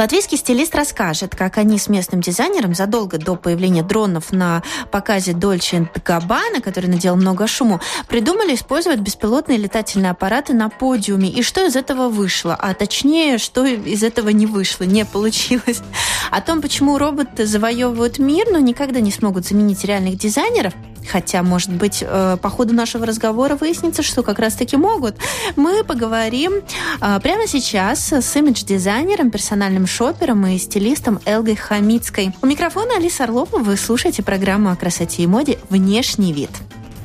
Латвийский стилист расскажет, как они с местным дизайнером задолго до появления дронов на показе Dolce Gabbana, который наделал много шуму, придумали использовать беспилотные летательные аппараты на подиуме. И что из этого вышло? А точнее, что из этого не вышло, не получилось. О том, почему роботы завоевывают мир, но никогда не смогут заменить реальных дизайнеров, хотя, может быть, э, по ходу нашего разговора выяснится, что как раз-таки могут, мы поговорим э, прямо сейчас с имидж-дизайнером, персональным шопером и стилистом Элгой Хамицкой. У микрофона Алиса Орлова. Вы слушаете программу о красоте и моде «Внешний вид».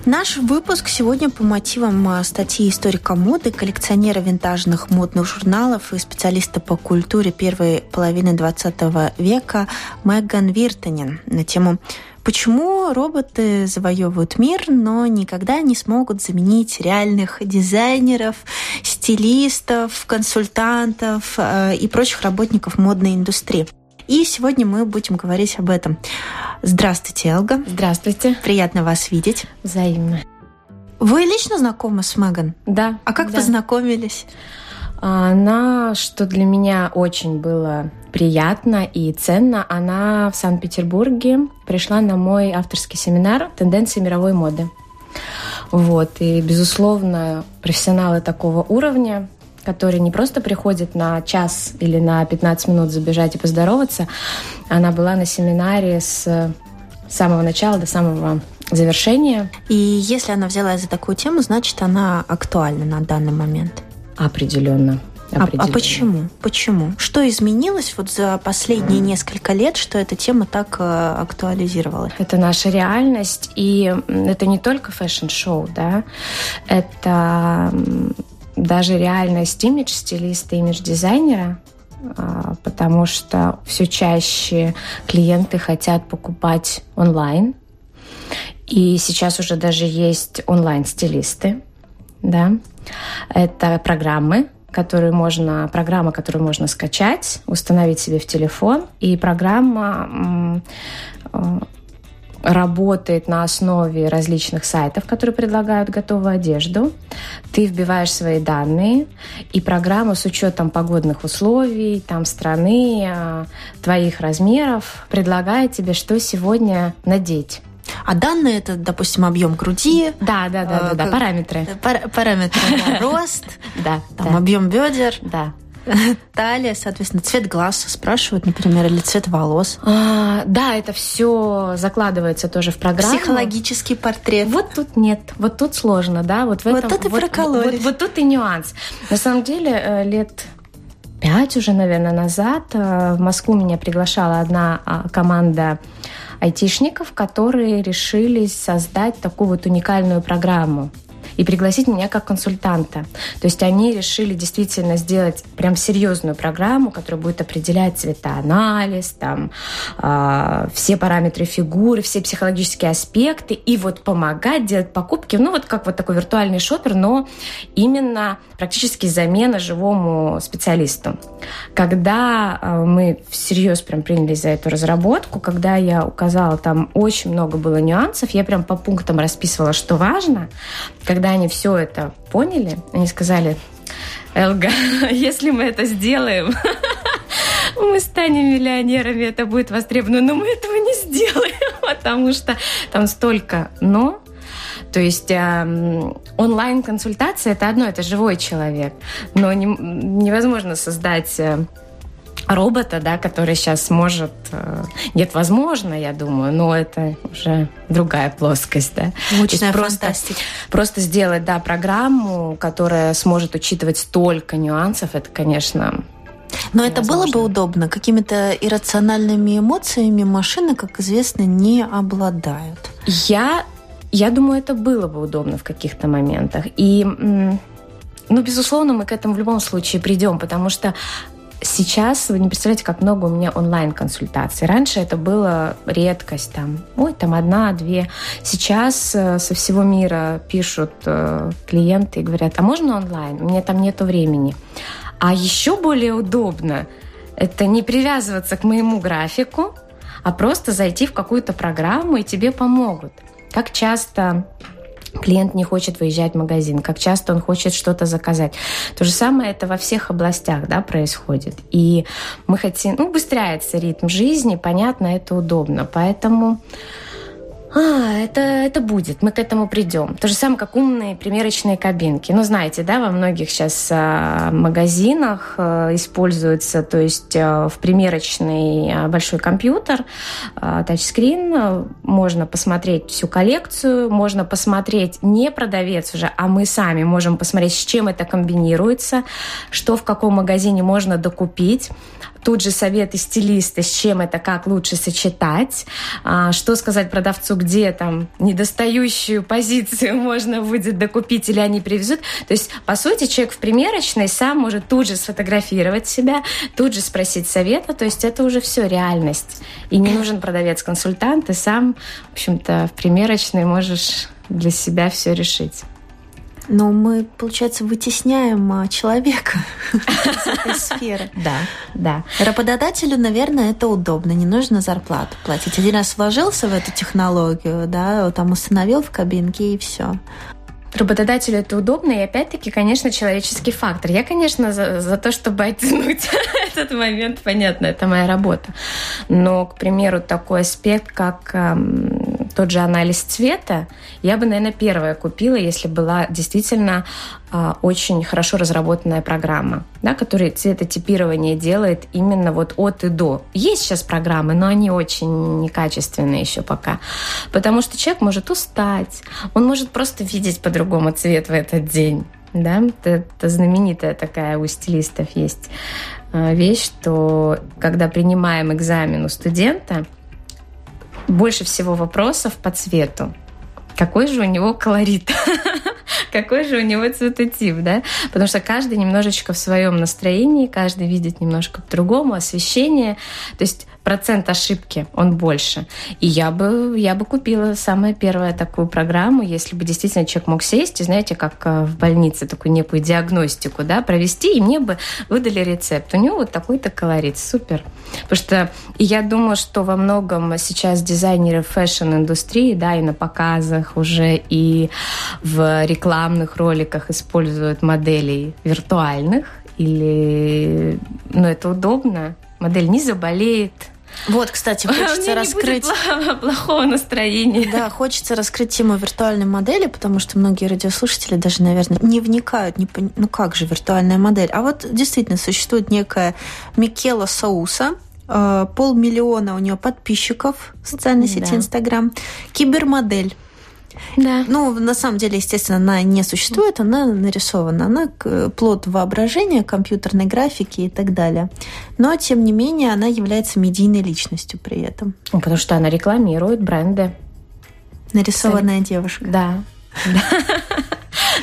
Наш выпуск сегодня по мотивам э, статьи историка моды, коллекционера винтажных модных журналов и специалиста по культуре первой половины 20 века Меган Виртанин на тему Почему роботы завоевывают мир, но никогда не смогут заменить реальных дизайнеров, стилистов, консультантов э, и прочих работников модной индустрии? И сегодня мы будем говорить об этом. Здравствуйте, Элга. Здравствуйте. Приятно вас видеть. Взаимно. Вы лично знакомы с Меган? Да. А как да. познакомились? Она, что для меня очень было приятно и ценно, она в Санкт-Петербурге пришла на мой авторский семинар «Тенденции мировой моды». Вот, и, безусловно, профессионалы такого уровня, которые не просто приходят на час или на 15 минут забежать и поздороваться, она была на семинаре с самого начала до самого завершения. И если она взялась за такую тему, значит, она актуальна на данный момент. Определенно. А, а почему? Почему? Что изменилось вот за последние несколько лет, что эта тема так э, актуализировалась? Это наша реальность, и это не только fashion-шоу, да, это даже реальность имидж-стилиста, имидж-дизайнера, а, потому что все чаще клиенты хотят покупать онлайн, и сейчас уже даже есть онлайн-стилисты, да, это программы, которые можно, программа, которую можно скачать, установить себе в телефон, и программа э, работает на основе различных сайтов, которые предлагают готовую одежду. Ты вбиваешь свои данные, и программа с учетом погодных условий, там страны, э, твоих размеров предлагает тебе, что сегодня надеть. А данные это, допустим, объем груди. Да, да, да, да, да, параметры. Пар параметры, да, рост, да, там да. объем бедер. Да. Талия, соответственно, цвет глаз спрашивают, например, или цвет волос. А, да, это все закладывается тоже в программу. Психологический портрет. Вот тут нет, вот тут сложно, да, вот в вот этом. тут и вот, прокололись. Вот, вот тут и нюанс. На самом деле э, лет пять уже, наверное, назад. Э, в Москву меня приглашала одна а, команда айтишников, которые решили создать такую вот уникальную программу и пригласить меня как консультанта. То есть они решили действительно сделать прям серьезную программу, которая будет определять цветоанализ, там, э, все параметры фигуры, все психологические аспекты, и вот помогать делать покупки, ну вот как вот такой виртуальный шопер, но именно практически замена живому специалисту. Когда э, мы всерьез прям принялись за эту разработку, когда я указала, там очень много было нюансов, я прям по пунктам расписывала, что важно, когда когда они все это поняли, они сказали, Элга, если мы это сделаем, мы станем миллионерами, это будет востребовано, но мы этого не сделаем, потому что там столько «но», то есть э, онлайн-консультация это одно, это живой человек, но не, невозможно создать э, робота, да, который сейчас может... Э, нет, возможно, я думаю, но это уже другая плоскость, да. Научная просто, просто сделать, да, программу, которая сможет учитывать столько нюансов, это, конечно, но это было бы удобно. Какими-то иррациональными эмоциями машины, как известно, не обладают. Я, я думаю, это было бы удобно в каких-то моментах. И, ну, безусловно, мы к этому в любом случае придем, потому что Сейчас вы не представляете, как много у меня онлайн-консультаций. Раньше это было редкость, там, ой, там одна-две. Сейчас э, со всего мира пишут э, клиенты и говорят, а можно онлайн? У меня там нету времени. А еще более удобно это не привязываться к моему графику, а просто зайти в какую-то программу, и тебе помогут. Как часто клиент не хочет выезжать в магазин, как часто он хочет что-то заказать. То же самое это во всех областях да, происходит. И мы хотим, ну, быстряется ритм жизни, понятно, это удобно. Поэтому а, это, это будет, мы к этому придем. То же самое, как умные примерочные кабинки. Ну, знаете, да, во многих сейчас а, магазинах а, используются, то есть а, в примерочный а, большой компьютер, а, тачскрин, а, можно посмотреть всю коллекцию, можно посмотреть не продавец уже, а мы сами можем посмотреть, с чем это комбинируется, что в каком магазине можно докупить, тут же советы стилиста, с чем это, как лучше сочетать, а, что сказать продавцу, где там недостающую позицию можно будет докупить или они привезут. То есть, по сути, человек в примерочной сам может тут же сфотографировать себя, тут же спросить совета, то есть это уже все реальность. И не нужен продавец-консультант, ты сам, в общем-то, в примерочной можешь для себя все решить. Но мы, получается, вытесняем а, человека из этой сферы. Да, да. Работодателю, наверное, это удобно. Не нужно зарплату платить. Один раз вложился в эту технологию, да, там установил в кабинке и все. Работодателю это удобно, и опять-таки, конечно, человеческий фактор. Я, конечно, за, за то, чтобы оттянуть этот момент, понятно, это моя работа. Но, к примеру, такой аспект, как эм, тот же анализ цвета, я бы, наверное, первая купила, если была действительно э, очень хорошо разработанная программа, да, которая цветотипирование делает именно вот от и до. Есть сейчас программы, но они очень некачественные еще пока. Потому что человек может устать, он может просто видеть по-другому цвет в этот день. Да, это, это знаменитая такая у стилистов есть э, вещь, что когда принимаем экзамен у студента, больше всего вопросов по цвету. Какой же у него колорит? какой же у него цветотип, да? Потому что каждый немножечко в своем настроении, каждый видит немножко по-другому, освещение. То есть процент ошибки, он больше. И я бы, я бы купила самую первую такую программу, если бы действительно человек мог сесть и, знаете, как э, в больнице, такую некую диагностику, да, провести, и мне бы выдали рецепт. У него вот такой-то колорит. Супер. Потому что я думаю, что во многом сейчас дизайнеры fashion-индустрии, да, и на показах уже, и в рекламных роликах используют моделей виртуальных, или, ну, это удобно. Модель не заболеет, вот, кстати, хочется а раскрыть... плохого настроения. Да, хочется раскрыть тему виртуальной модели, потому что многие радиослушатели даже, наверное, не вникают, не пон... ну как же виртуальная модель. А вот действительно существует некая Микела Сауса, э, полмиллиона у нее подписчиков в социальной сети да. Инстаграм, кибермодель. Да. Ну, на самом деле, естественно, она не существует, она нарисована. Она плод воображения, компьютерной графики и так далее. Но, тем не менее, она является медийной личностью при этом. Ну, потому что она рекламирует бренды. Нарисованная Кстати, девушка. Да.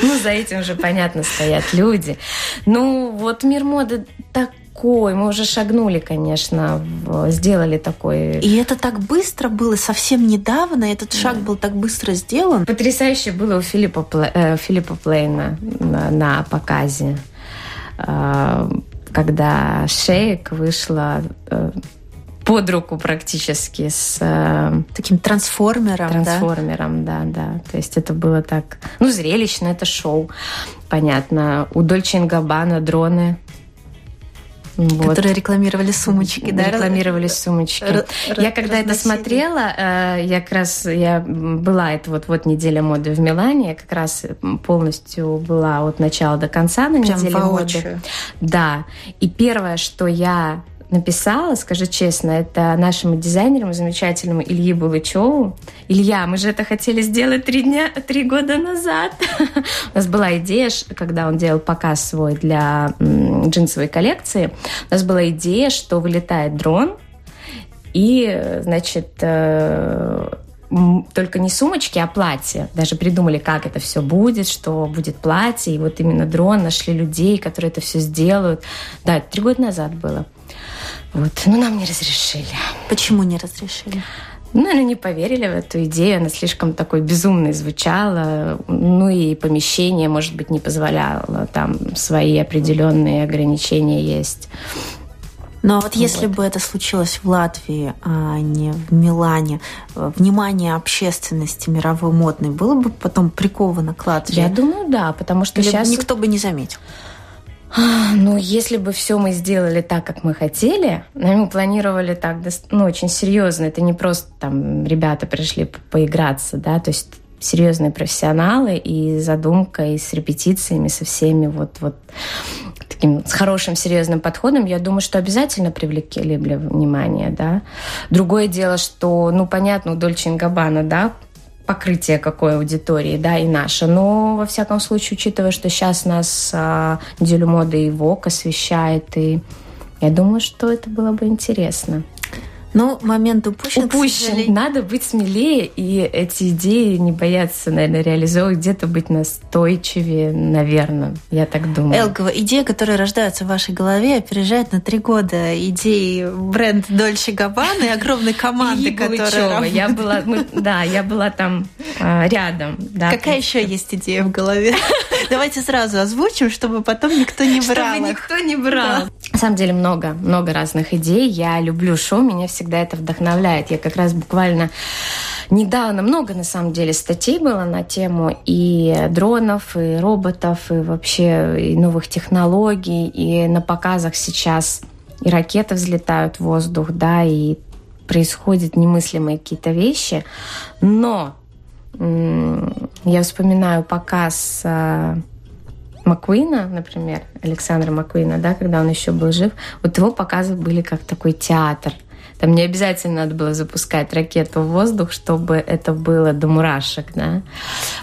Ну, за этим уже, понятно, стоят люди. Ну, вот мир моды так такой, мы уже шагнули, конечно, сделали такой. И это так быстро было, совсем недавно этот шаг был так быстро сделан. Потрясающе было у Филиппа, э, Филиппа Плейна на, на показе, э, когда Шейк вышла э, под руку практически с таким трансформером, трансформером, да? да, да. То есть это было так, ну зрелищно, это шоу, понятно. У Дольче Габбана дроны вот. Которые рекламировали сумочки, да? Рекламировали сумочки. Р- я когда это смотрела, э, я как раз я была это вот вот неделя моды в Милане, я как раз полностью была от начала до конца на Прям неделе воочию. моды. Да. И первое, что я написала, скажу честно, это нашему дизайнеру замечательному Илье Булычеву. Илья, мы же это хотели сделать три дня, три года назад. У нас была идея, когда он делал показ свой для джинсовой коллекции, у нас была идея, что вылетает дрон, и, значит, э, только не сумочки, а платье. Даже придумали, как это все будет, что будет платье. И вот именно дрон нашли людей, которые это все сделают. Да, это три года назад было. Вот. Но нам не разрешили. Почему не разрешили? Ну, наверное, не поверили в эту идею, она слишком такой безумной звучала. Ну и помещение, может быть, не позволяло. Там свои определенные ограничения есть. Но вот если вот. бы это случилось в Латвии, а не в Милане, внимание общественности мировой модной было бы потом приковано к Латвии? Я думаю, да, потому что Или сейчас... никто бы не заметил. Ну, если бы все мы сделали так, как мы хотели, мы планировали так, ну, очень серьезно. Это не просто там ребята пришли поиграться, да, то есть серьезные профессионалы и задумка, и с репетициями, со всеми вот, вот таким с хорошим серьезным подходом, я думаю, что обязательно привлекли бы внимание, да. Другое дело, что, ну, понятно, у Дольче Габбана, да, покрытие какой аудитории, да, и наше. Но, во всяком случае, учитывая, что сейчас нас а, неделю моды и ВОК освещает, и я думаю, что это было бы интересно. Ну, момент упущен. Упущен. Надо быть смелее и эти идеи не бояться, наверное, реализовывать, где-то быть настойчивее, наверное. Я так думаю. Элгова, идея, которая рождается в вашей голове, опережает на три года идеи бренд Дольче Габбана и огромной команды, и которая Я была, мы, да, я была там э, рядом. Да, Какая еще есть идея в голове? Давайте сразу озвучим, чтобы потом никто не брал. Чтобы никто не брал. На самом деле много, много разных идей. Я люблю шоу, меня всегда всегда это вдохновляет. Я как раз буквально недавно много, на самом деле, статей было на тему и дронов, и роботов, и вообще и новых технологий. И на показах сейчас и ракеты взлетают в воздух, да, и происходят немыслимые какие-то вещи. Но я вспоминаю показ а, Маккуина, например, Александра Маккуина, да, когда он еще был жив, вот его показы были как такой театр – там не обязательно надо было запускать ракету в воздух, чтобы это было до мурашек, да.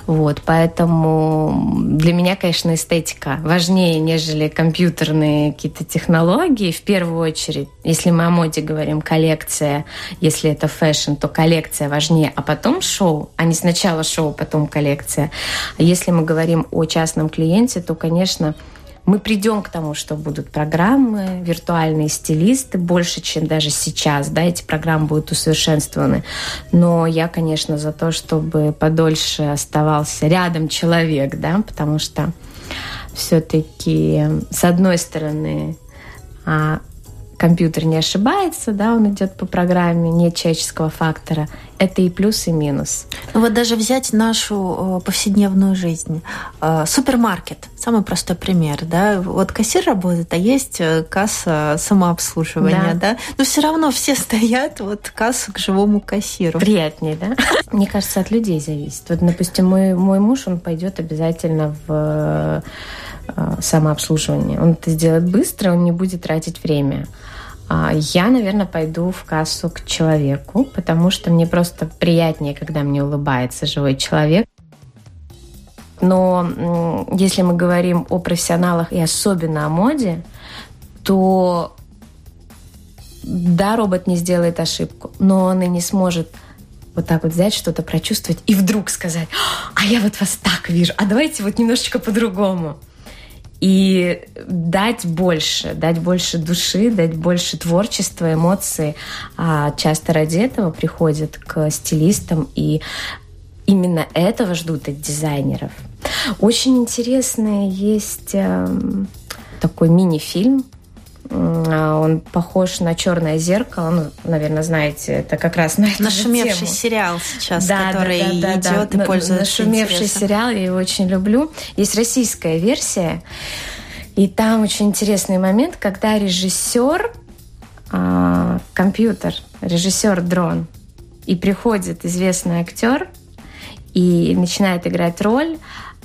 Вот, поэтому для меня, конечно, эстетика важнее, нежели компьютерные какие-то технологии. В первую очередь, если мы о моде говорим, коллекция, если это fashion, то коллекция важнее, а потом шоу, а не сначала шоу, потом коллекция. А если мы говорим о частном клиенте, то, конечно, мы придем к тому, что будут программы, виртуальные стилисты, больше, чем даже сейчас, да, эти программы будут усовершенствованы. Но я, конечно, за то, чтобы подольше оставался рядом человек, да, потому что все-таки, с одной стороны, а, компьютер не ошибается, да, он идет по программе, нет человеческого фактора. Это и плюс, и минус. Ну вот даже взять нашу э, повседневную жизнь. Э, супермаркет, самый простой пример, да, вот кассир работает, а есть э, касса самообслуживания, да, да? но все равно все стоят вот кассу к живому кассиру. Приятнее, да? Мне кажется, от людей зависит. Вот, допустим, мой, мой муж, он пойдет обязательно в самообслуживание. Он это сделает быстро, он не будет тратить время. А, я, наверное, пойду в кассу к человеку, потому что мне просто приятнее, когда мне улыбается живой человек. Но если мы говорим о профессионалах и особенно о моде, то да, робот не сделает ошибку, но он и не сможет вот так вот взять что-то, прочувствовать и вдруг сказать, а я вот вас так вижу, а давайте вот немножечко по-другому и дать больше, дать больше души, дать больше творчества, эмоций. А часто ради этого приходят к стилистам, и именно этого ждут от дизайнеров. Очень интересный есть эм, такой мини-фильм он похож на черное зеркало. Ну, наверное, знаете, это как раз на эту Нашумевший тему. сериал сейчас, да, который да, да, идет да, и пользуется Нашумевший интересом. сериал, я его очень люблю. Есть российская версия, и там очень интересный момент, когда режиссер а, компьютер, режиссер дрон, и приходит известный актер и начинает играть роль,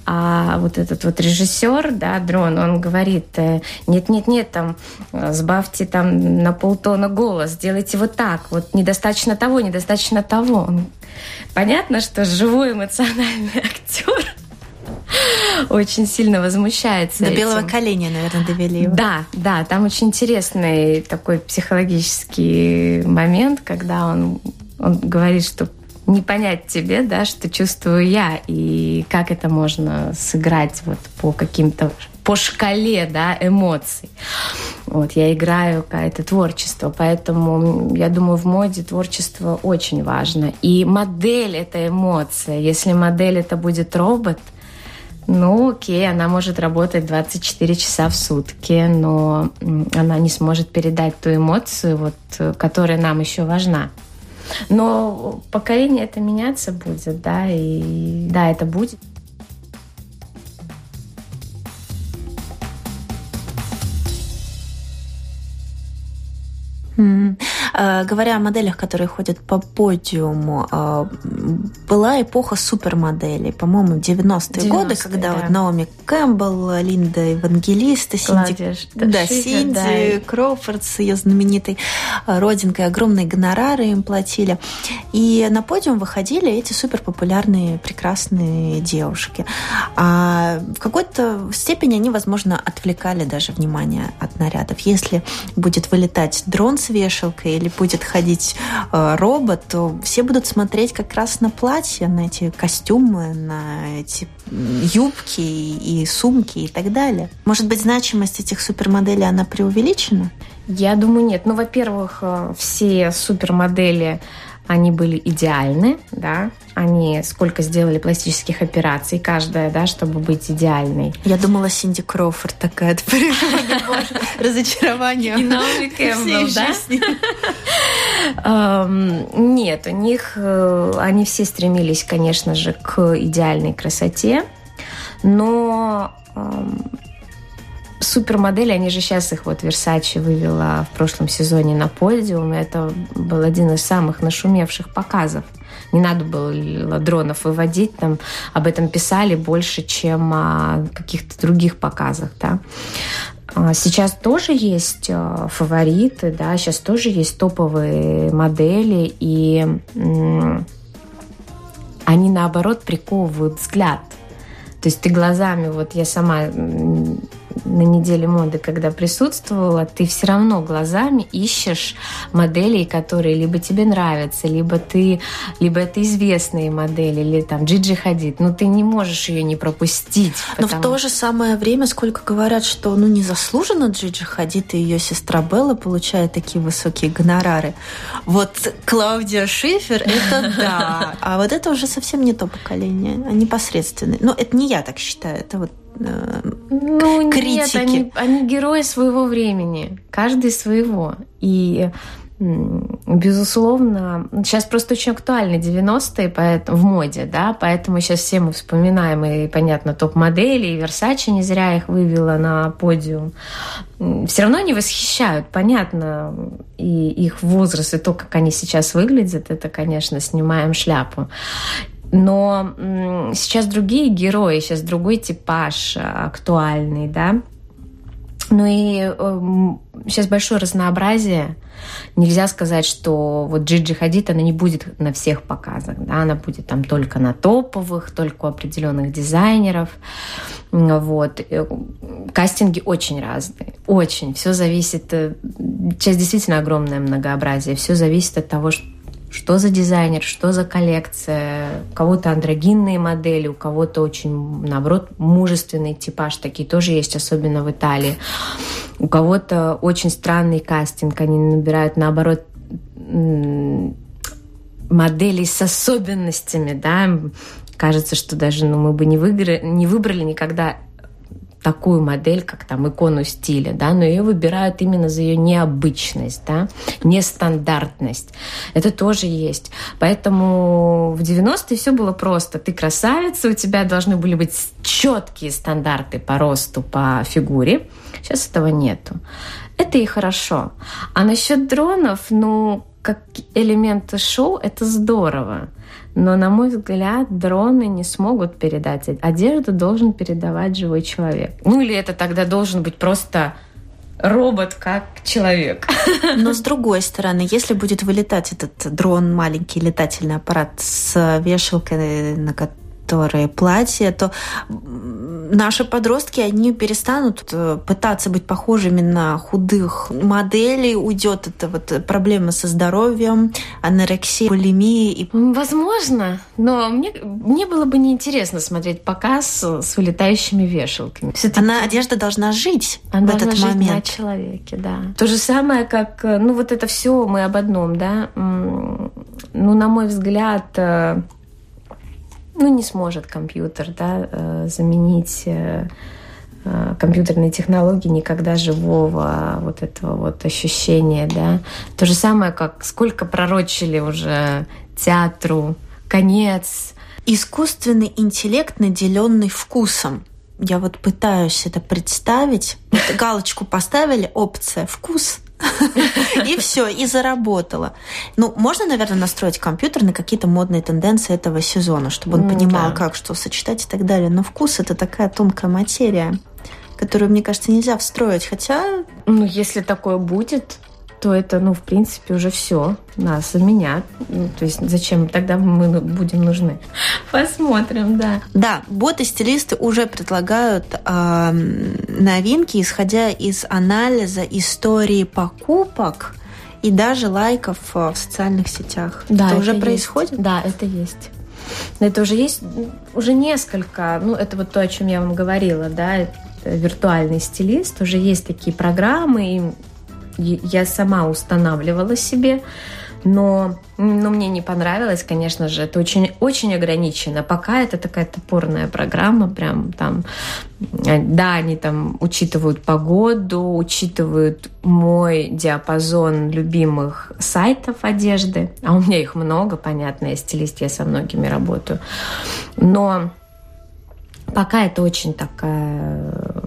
а вот этот вот режиссер, да, дрон, он говорит, э, нет-нет-нет, там, э, сбавьте там на полтона голос, сделайте вот так, вот недостаточно того, недостаточно того. Понятно, что живой эмоциональный актер очень сильно возмущается. До этим. белого коленя, наверное, довели его. Да, да, там очень интересный такой психологический момент, когда он, он говорит, что не понять тебе, да, что чувствую я, и как это можно сыграть вот по каким-то по шкале да, эмоций. Вот, я играю какое-то творчество, поэтому я думаю, в моде творчество очень важно. И модель — это эмоция. Если модель это будет робот, ну, окей, она может работать 24 часа в сутки, но она не сможет передать ту эмоцию, вот, которая нам еще важна. Но поколение это меняться будет, да, и да, это будет. Говоря о моделях, которые ходят по подиуму, э, была эпоха супермоделей, по-моему, 90-е 90 годы, когда да. вот Наоми Кэмпбелл, Линда Евангелиста, Синди, да, Шифер, Синди да. Кроуфорд с ее знаменитой э, родинкой, огромные гонорары им платили. И на подиум выходили эти суперпопулярные, прекрасные девушки. А в какой-то степени они, возможно, отвлекали даже внимание от нарядов. Если будет вылетать дрон с вешалкой или будет ходить э, робот, то все будут смотреть как раз на платья, на эти костюмы, на эти юбки и сумки и так далее. Может быть, значимость этих супермоделей, она преувеличена? Я думаю, нет. Ну, во-первых, э, все супермодели они были идеальны, да, они сколько сделали пластических операций, каждая, да, чтобы быть идеальной. Я думала, Синди Кроуфорд такая от природы, разочарование. И Наоми Кэмпбелл, да? Нет, у них, э, они все стремились, конечно же, к идеальной красоте, но супермодели, они же сейчас их вот Versace вывела в прошлом сезоне на подиум. Это был один из самых нашумевших показов. Не надо было дронов выводить, там об этом писали больше, чем о каких-то других показах, да. А сейчас тоже есть э, фавориты, да, сейчас тоже есть топовые модели, и они наоборот приковывают взгляд. То есть ты глазами, вот я сама на неделе моды, когда присутствовала, ты все равно глазами ищешь моделей, которые либо тебе нравятся, либо ты, либо это известные модели, или там Джиджи Хадид. Ну, ты не можешь ее не пропустить. Потому... Но в то же самое время, сколько говорят, что ну незаслуженно Джиджи Хадид и ее сестра Белла получают такие высокие гонорары. Вот Клаудия Шифер, это да. А вот это уже совсем не то поколение, а непосредственные. Но это не я так считаю, это вот э, ну, критики. Нет, они, они герои своего времени, каждый своего. И Безусловно, сейчас просто очень актуальны 90-е поэтому, в моде, да, поэтому сейчас все мы вспоминаем, и, понятно, топ-модели, и Versace не зря их вывела на подиум. Все равно они восхищают, понятно, и их возраст, и то, как они сейчас выглядят, это, конечно, снимаем шляпу. Но сейчас другие герои, сейчас другой типаж а, актуальный, да. Ну и э, сейчас большое разнообразие. Нельзя сказать, что вот Джиджи Хадид, она не будет на всех показах, да, она будет там только на топовых, только у определенных дизайнеров. Вот. Э, кастинги очень разные, очень. Все зависит, э, сейчас действительно огромное многообразие, все зависит от того, что что за дизайнер, что за коллекция. У кого-то андрогинные модели, у кого-то очень, наоборот, мужественный типаж. Такие тоже есть, особенно в Италии. У кого-то очень странный кастинг. Они набирают, наоборот, моделей с особенностями, да, кажется, что даже ну, мы бы не, выиграли, не выбрали никогда такую модель, как там икону стиля, да, но ее выбирают именно за ее необычность, да, нестандартность. Это тоже есть. Поэтому в 90-е все было просто. Ты красавица, у тебя должны были быть четкие стандарты по росту, по фигуре. Сейчас этого нету. Это и хорошо. А насчет дронов, ну, как элементы шоу, это здорово. Но, на мой взгляд, дроны не смогут передать. Одежду должен передавать живой человек. Ну или это тогда должен быть просто робот как человек. Но с другой стороны, если будет вылетать этот дрон, маленький летательный аппарат с вешалкой, на которые платья, то наши подростки, они перестанут э, пытаться быть похожими на худых моделей, уйдет эта вот проблема со здоровьем, анорексия, булимия. И... Возможно, но мне, мне было бы неинтересно смотреть показ с вылетающими вешалками. Она, одежда должна жить Она в должна этот жить момент. на человеке, да. То же самое, как, э, ну вот это все мы об одном, да. Ну, на мой взгляд, э, ну, не сможет компьютер да, э, заменить э, э, компьютерные технологии никогда живого вот этого вот ощущения, да. То же самое, как сколько пророчили уже театру конец. Искусственный интеллект, наделенный вкусом. Я вот пытаюсь это представить. Вот галочку поставили, опция «вкус», и все, и заработала. Ну, можно, наверное, настроить компьютер на какие-то модные тенденции этого сезона, чтобы он понимал, да. как что сочетать и так далее. Но вкус это такая тонкая материя, которую, мне кажется, нельзя встроить. Хотя. Ну, если такое будет, то это, ну, в принципе, уже все нас заменят. Ну, то есть зачем тогда мы будем нужны? Посмотрим, да. Да, боты-стилисты уже предлагают э, новинки, исходя из анализа истории покупок и даже лайков в социальных сетях. Да, это, это уже есть. происходит? Да, это есть. Это уже есть уже несколько, ну, это вот то, о чем я вам говорила, да, виртуальный стилист, уже есть такие программы, и я сама устанавливала себе, но, но мне не понравилось, конечно же, это очень, очень ограничено. Пока это такая топорная программа, прям там, да, они там учитывают погоду, учитывают мой диапазон любимых сайтов одежды, а у меня их много, понятно, я стилист, я со многими работаю, но пока это очень такая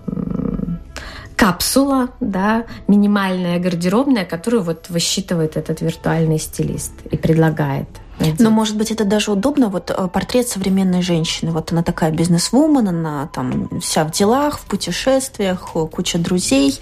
капсула, да, минимальная гардеробная, которую вот высчитывает этот виртуальный стилист и предлагает. Надеть. Но, может быть, это даже удобно. Вот э, портрет современной женщины. Вот она такая бизнесвумен, она там вся в делах, в путешествиях, куча друзей,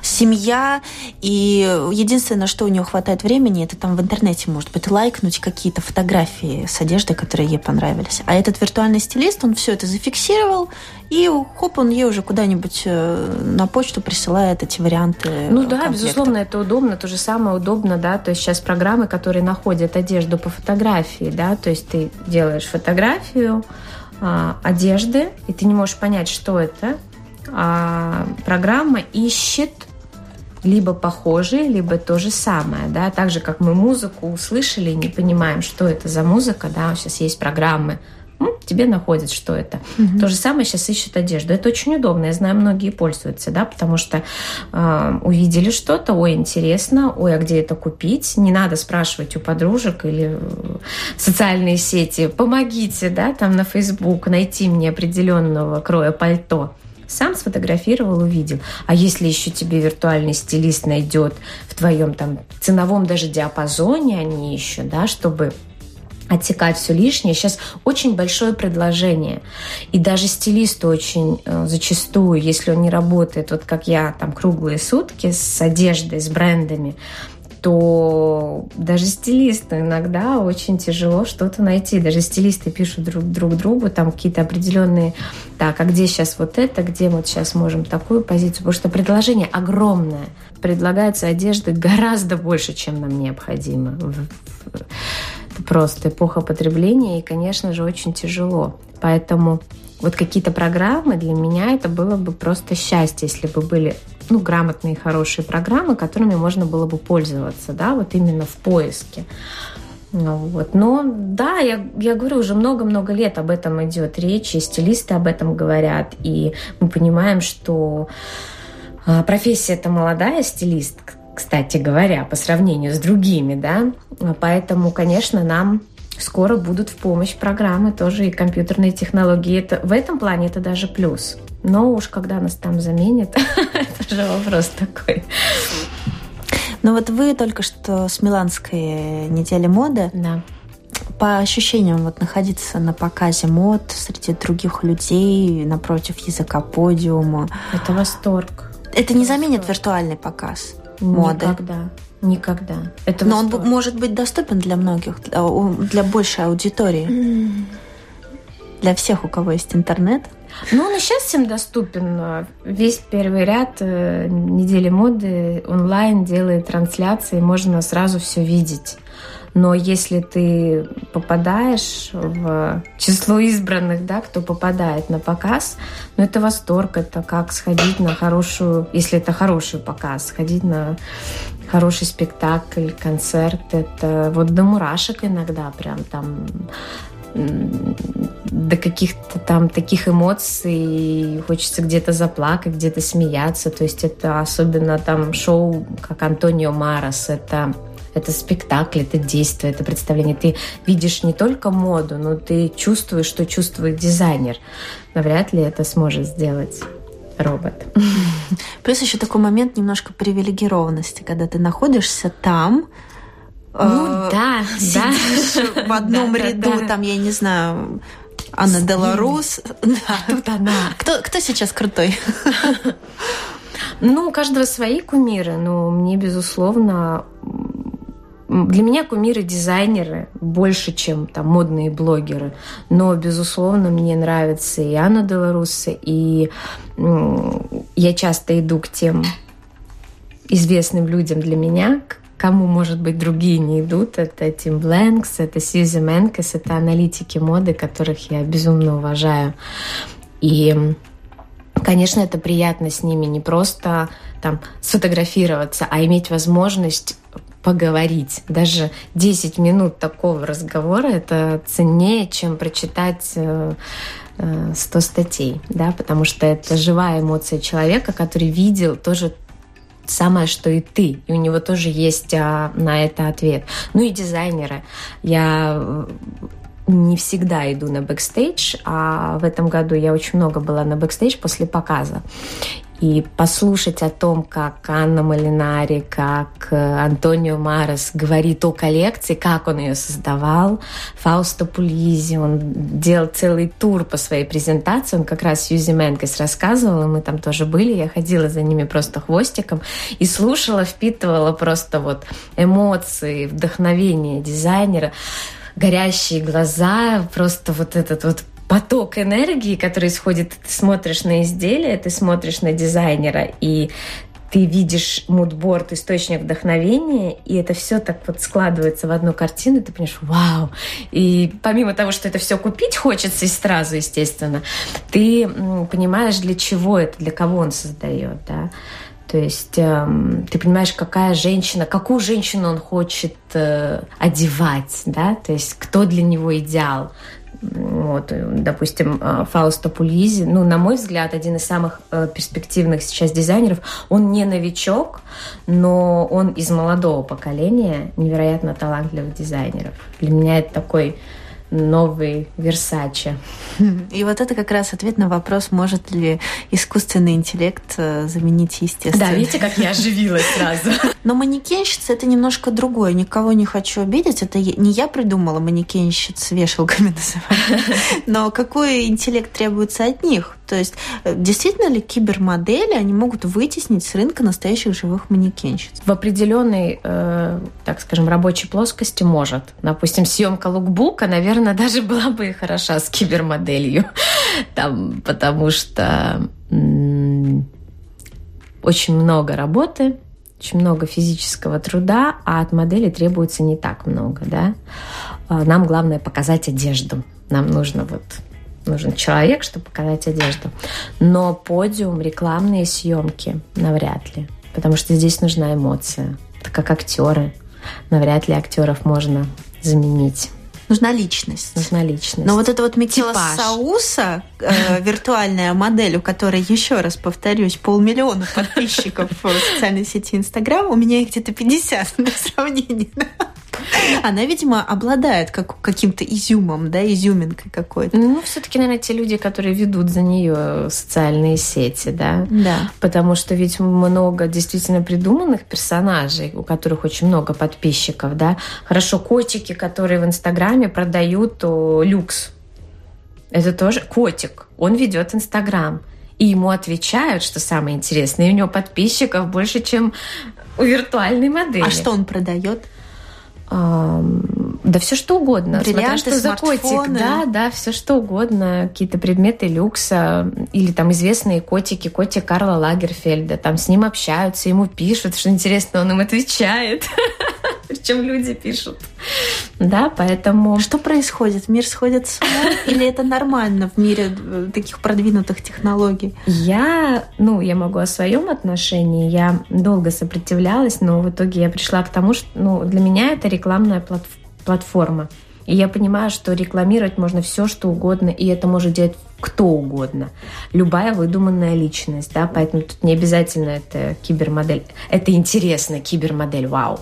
семья. И единственное, что у нее хватает времени, это там в интернете, может быть, лайкнуть какие-то фотографии с одеждой, которые ей понравились. А этот виртуальный стилист, он все это зафиксировал, и хоп, он ей уже куда-нибудь э, на почту присылает эти варианты. Ну да, комплектов. безусловно, это удобно. То же самое удобно, да. То есть сейчас программы, которые находят одежду по фотографии, фотографии, да, то есть ты делаешь фотографию а, одежды, и ты не можешь понять, что это, а программа ищет либо похожие, либо то же самое, да, так же, как мы музыку услышали и не понимаем, что это за музыка, да, сейчас есть программы, тебе находят, что это. Угу. То же самое сейчас ищут одежду. Это очень удобно. Я знаю, многие пользуются, да, потому что э, увидели что-то, ой, интересно, ой, а где это купить? Не надо спрашивать у подружек или социальные сети, помогите, да, там на Facebook найти мне определенного кроя пальто сам сфотографировал, увидел. А если еще тебе виртуальный стилист найдет в твоем там ценовом даже диапазоне они еще, да, чтобы отсекать все лишнее. Сейчас очень большое предложение. И даже стилисту очень э, зачастую, если он не работает, вот как я, там круглые сутки с одеждой, с брендами, то даже стилисту иногда очень тяжело что-то найти. Даже стилисты пишут друг, друг другу там какие-то определенные, так, а где сейчас вот это, где вот сейчас можем такую позицию, потому что предложение огромное. Предлагается одежды гораздо больше, чем нам необходимо просто эпоха потребления, и, конечно же, очень тяжело. Поэтому вот какие-то программы для меня это было бы просто счастье, если бы были ну, грамотные, хорошие программы, которыми можно было бы пользоваться, да, вот именно в поиске. Ну, вот. Но да, я, я говорю, уже много-много лет об этом идет речь, и стилисты об этом говорят, и мы понимаем, что а, профессия это молодая, стилист, кстати говоря, по сравнению с другими, да. Поэтому, конечно, нам скоро будут в помощь программы тоже и компьютерные технологии. Это, в этом плане это даже плюс. Но уж когда нас там заменят, это же вопрос такой. Ну вот вы только что с Миланской недели моды. Да. По ощущениям, вот находиться на показе мод среди других людей, напротив языка подиума. Это восторг. Это не заменит виртуальный показ моды. Никогда. Никогда. Это Но он может быть доступен для многих, для, для большей аудитории. для всех, у кого есть интернет? Ну, он и сейчас всем доступен. Весь первый ряд э, недели моды онлайн делает трансляции, можно сразу все видеть. Но если ты попадаешь в число избранных, да, кто попадает на показ, ну это восторг, это как сходить на хорошую, если это хороший показ, сходить на хороший спектакль, концерт, это вот до мурашек иногда прям там до каких-то там таких эмоций, хочется где-то заплакать, где-то смеяться. То есть это особенно там шоу, как Антонио Марас, это это спектакль, это действие, это представление. Ты видишь не только моду, но ты чувствуешь, что чувствует дизайнер. Навряд ли это сможет сделать робот. Плюс еще такой момент немножко привилегированности, когда ты находишься там, ну э, да, сидишь да. в одном да, ряду, да, да. там, я не знаю, Анна Деларус. Да. Тут она. Кто, кто сейчас крутой? Ну, у каждого свои кумиры, но мне, безусловно, для меня кумиры дизайнеры больше, чем там модные блогеры. Но, безусловно, мне нравится и Анна Деларуса, и я часто иду к тем известным людям для меня, кому, может быть, другие не идут. Это Тим Бленкс, это Сьюзи Менкес, это аналитики моды, которых я безумно уважаю. И Конечно, это приятно с ними не просто там сфотографироваться, а иметь возможность поговорить. Даже 10 минут такого разговора это ценнее, чем прочитать 100 э, э, статей, да, потому что это живая эмоция человека, который видел тоже самое, что и ты. И у него тоже есть а, на это ответ. Ну и дизайнеры. Я э, не всегда иду на бэкстейдж, а в этом году я очень много была на бэкстейдж после показа и послушать о том, как Анна Молинари, как э, Антонио Маррас говорит о коллекции, как он ее создавал. Фаусто Пулизи, он делал целый тур по своей презентации, он как раз Юзи Менкес рассказывал, и мы там тоже были, я ходила за ними просто хвостиком и слушала, впитывала просто вот эмоции, вдохновение дизайнера. Горящие глаза, просто вот этот вот поток энергии, который исходит, ты смотришь на изделие, ты смотришь на дизайнера, и ты видишь мудборд, источник вдохновения, и это все так вот складывается в одну картину, и ты понимаешь, вау! И помимо того, что это все купить хочется и сразу, естественно, ты понимаешь, для чего это, для кого он создает, да. То есть э, ты понимаешь, какая женщина, какую женщину он хочет э, одевать, да, то есть кто для него идеал. Вот, допустим, э, Фауста Пулизи, ну, на мой взгляд, один из самых э, перспективных сейчас дизайнеров. Он не новичок, но он из молодого поколения невероятно талантливых дизайнеров. Для меня это такой новый Версаче. И вот это как раз ответ на вопрос, может ли искусственный интеллект э, заменить естественный. Да, видите, как я оживилась сразу. Но манекенщица — это немножко другое. Никого не хочу обидеть. Это не я придумала манекенщиц вешалками называть. Но какой интеллект требуется от них? То есть э, действительно ли кибермодели, они могут вытеснить с рынка настоящих живых манекенщиц? В определенной, э, так скажем, рабочей плоскости может. Допустим, съемка лукбука, наверное, даже была бы и хороша с кибермоделью. Там, потому что очень много работы, очень много физического труда, а от модели требуется не так много, да. А нам главное показать одежду. Нам нужно вот нужен человек, чтобы показать одежду. Но подиум, рекламные съемки навряд ли, потому что здесь нужна эмоция. Это как актеры. Навряд ли актеров можно заменить. Нужна личность. Нужна личность. Но вот это вот Микела Сауса, э, виртуальная модель, у которой, еще раз повторюсь, полмиллиона подписчиков в социальной сети Инстаграм, у меня их где-то 50 на сравнение. Она, видимо, обладает как, каким-то изюмом, да, изюминкой какой-то. Ну, все-таки, наверное, те люди, которые ведут за нее социальные сети, да. Да. Потому что ведь много действительно придуманных персонажей, у которых очень много подписчиков, да. Хорошо, котики, которые в Инстаграме продают о, люкс. Это тоже котик. Он ведет Инстаграм. И ему отвечают, что самое интересное, и у него подписчиков больше, чем у виртуальной модели. А что он продает? Да все что угодно. Бриллианты, что за котик. Да, да, все что угодно. Какие-то предметы люкса или там известные котики. Котик Карла Лагерфельда. Там с ним общаются, ему пишут, что интересно, он им отвечает. Причем люди пишут. Да, поэтому... Что происходит? Мир сходит с ума? Или это нормально в мире э, таких продвинутых технологий? Я, ну, я могу о своем отношении. Я долго сопротивлялась, но в итоге я пришла к тому, что ну, для меня это рекламная платформа. И я понимаю, что рекламировать можно все, что угодно, и это может делать кто угодно. Любая выдуманная личность, да, поэтому тут не обязательно это кибермодель. Это интересно, кибермодель, вау.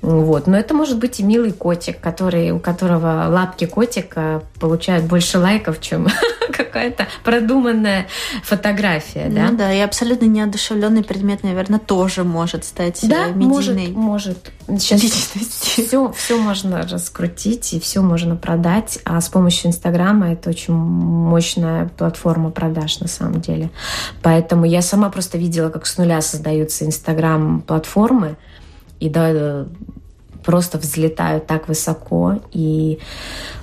Вот. Но это может быть и милый котик, который, у которого лапки котика получают больше лайков, чем какая-то продуманная фотография. Да? Ну да, и абсолютно неодушевленный предмет, наверное, тоже может стать да, медийной может, может. Сейчас все, все можно раскрутить и все можно продать, а с помощью Инстаграма это очень мощная платформа продаж на самом деле. Поэтому я сама просто видела, как с нуля создаются Инстаграм-платформы, и да, просто взлетают так высоко, и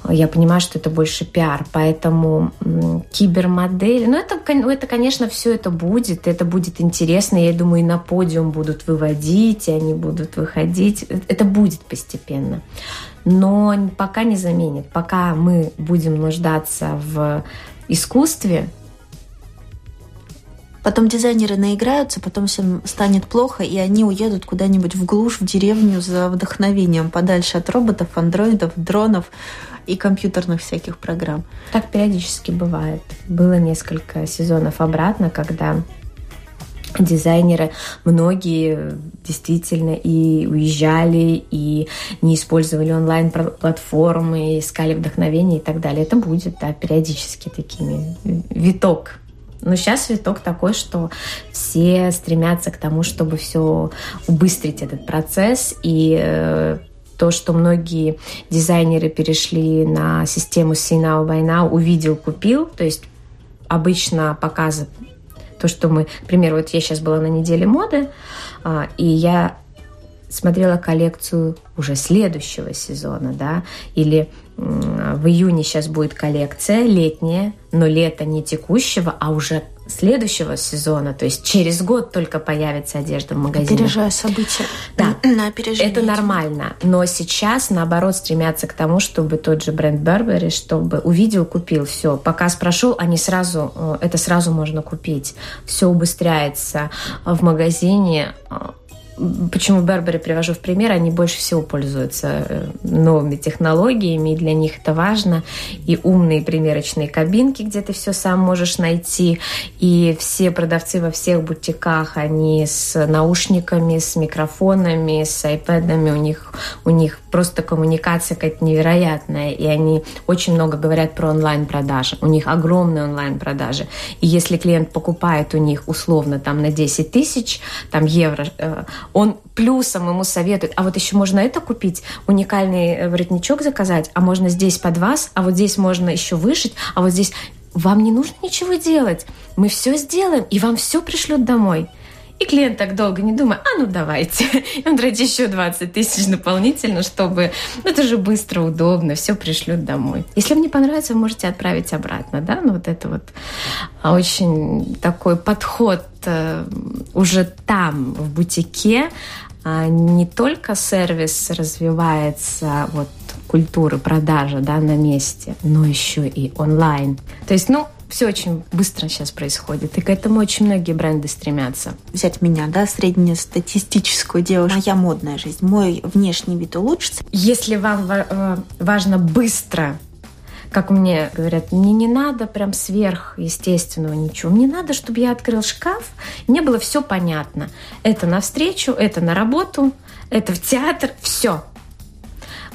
я понимаю, что это больше пиар, поэтому кибермодели, ну это, ну это, конечно, все это будет, это будет интересно, я думаю, и на подиум будут выводить, и они будут выходить, это будет постепенно, но пока не заменит, пока мы будем нуждаться в искусстве, Потом дизайнеры наиграются, потом всем станет плохо, и они уедут куда-нибудь в глушь, в деревню за вдохновением, подальше от роботов, андроидов, дронов и компьютерных всяких программ. Так периодически бывает. Было несколько сезонов обратно, когда дизайнеры, многие действительно и уезжали, и не использовали онлайн-платформы, искали вдохновение и так далее. Это будет, да, периодически такими виток но сейчас виток такой, что все стремятся к тому, чтобы все убыстрить этот процесс. И э, то, что многие дизайнеры перешли на систему See Now Buy Now, увидел, купил, то есть обычно показы то, что мы, к примеру, вот я сейчас была на неделе моды, а, и я смотрела коллекцию уже следующего сезона, да, или в июне сейчас будет коллекция летняя, но лето не текущего, а уже следующего сезона, то есть через год только появится одежда в магазине. Опережая события. Да, на это нормально. Но сейчас, наоборот, стремятся к тому, чтобы тот же бренд Burberry, чтобы увидел, купил, все. Показ прошел, они сразу, э, это сразу можно купить. Все убыстряется в магазине Почему Бербери привожу в пример, они больше всего пользуются э, новыми технологиями, и для них это важно. И умные примерочные кабинки, где ты все сам можешь найти. И все продавцы во всех бутиках, они с наушниками, с микрофонами, с айпэдами, у них, у них просто коммуникация какая-то невероятная. И они очень много говорят про онлайн-продажи. У них огромные онлайн-продажи. И если клиент покупает у них условно там на 10 тысяч там, евро, э, он плюсом ему советует, а вот еще можно это купить, уникальный э, воротничок заказать, а можно здесь под вас, а вот здесь можно еще вышить, а вот здесь вам не нужно ничего делать. Мы все сделаем, и вам все пришлют домой. И клиент так долго не думает, а ну давайте. И он тратит еще 20 тысяч дополнительно, чтобы... Ну это же быстро, удобно, все пришлют домой. Если вам не понравится, вы можете отправить обратно, да? Ну вот это вот очень такой подход э, уже там, в бутике, а не только сервис развивается, вот культуры продажи да, на месте, но еще и онлайн. То есть, ну, все очень быстро сейчас происходит, и к этому очень многие бренды стремятся. Взять меня, да, среднестатистическую девушку. Моя модная жизнь, мой внешний вид улучшится. Если вам э, важно быстро как мне говорят, мне не надо прям сверхъестественного ничего. Мне надо, чтобы я открыл шкаф, мне было все понятно. Это на встречу, это на работу, это в театр, все.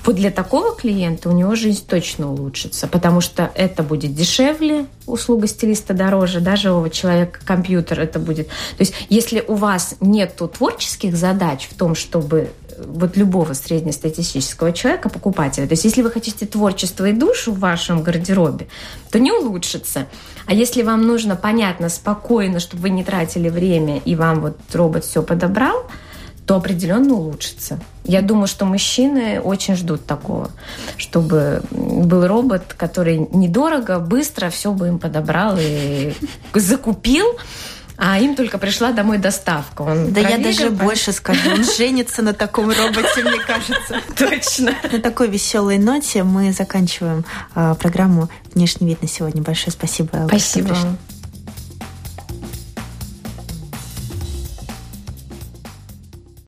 Вот для такого клиента у него жизнь точно улучшится, потому что это будет дешевле, услуга стилиста дороже, да, живого человека, компьютер это будет. То есть если у вас нет творческих задач в том, чтобы э, вот любого среднестатистического человека, покупателя. То есть если вы хотите творчество и душу в вашем гардеробе, то не улучшится. А если вам нужно понятно, спокойно, чтобы вы не тратили время, и вам вот робот все подобрал, то определенно улучшится. Я думаю, что мужчины очень ждут такого, чтобы был робот, который недорого, быстро все бы им подобрал и закупил, а им только пришла домой доставка. Он да я даже больше скажу, он женится на таком роботе, мне кажется. Точно. На такой веселой ноте мы заканчиваем а, программу «Внешний вид» на сегодня. Большое спасибо. Спасибо.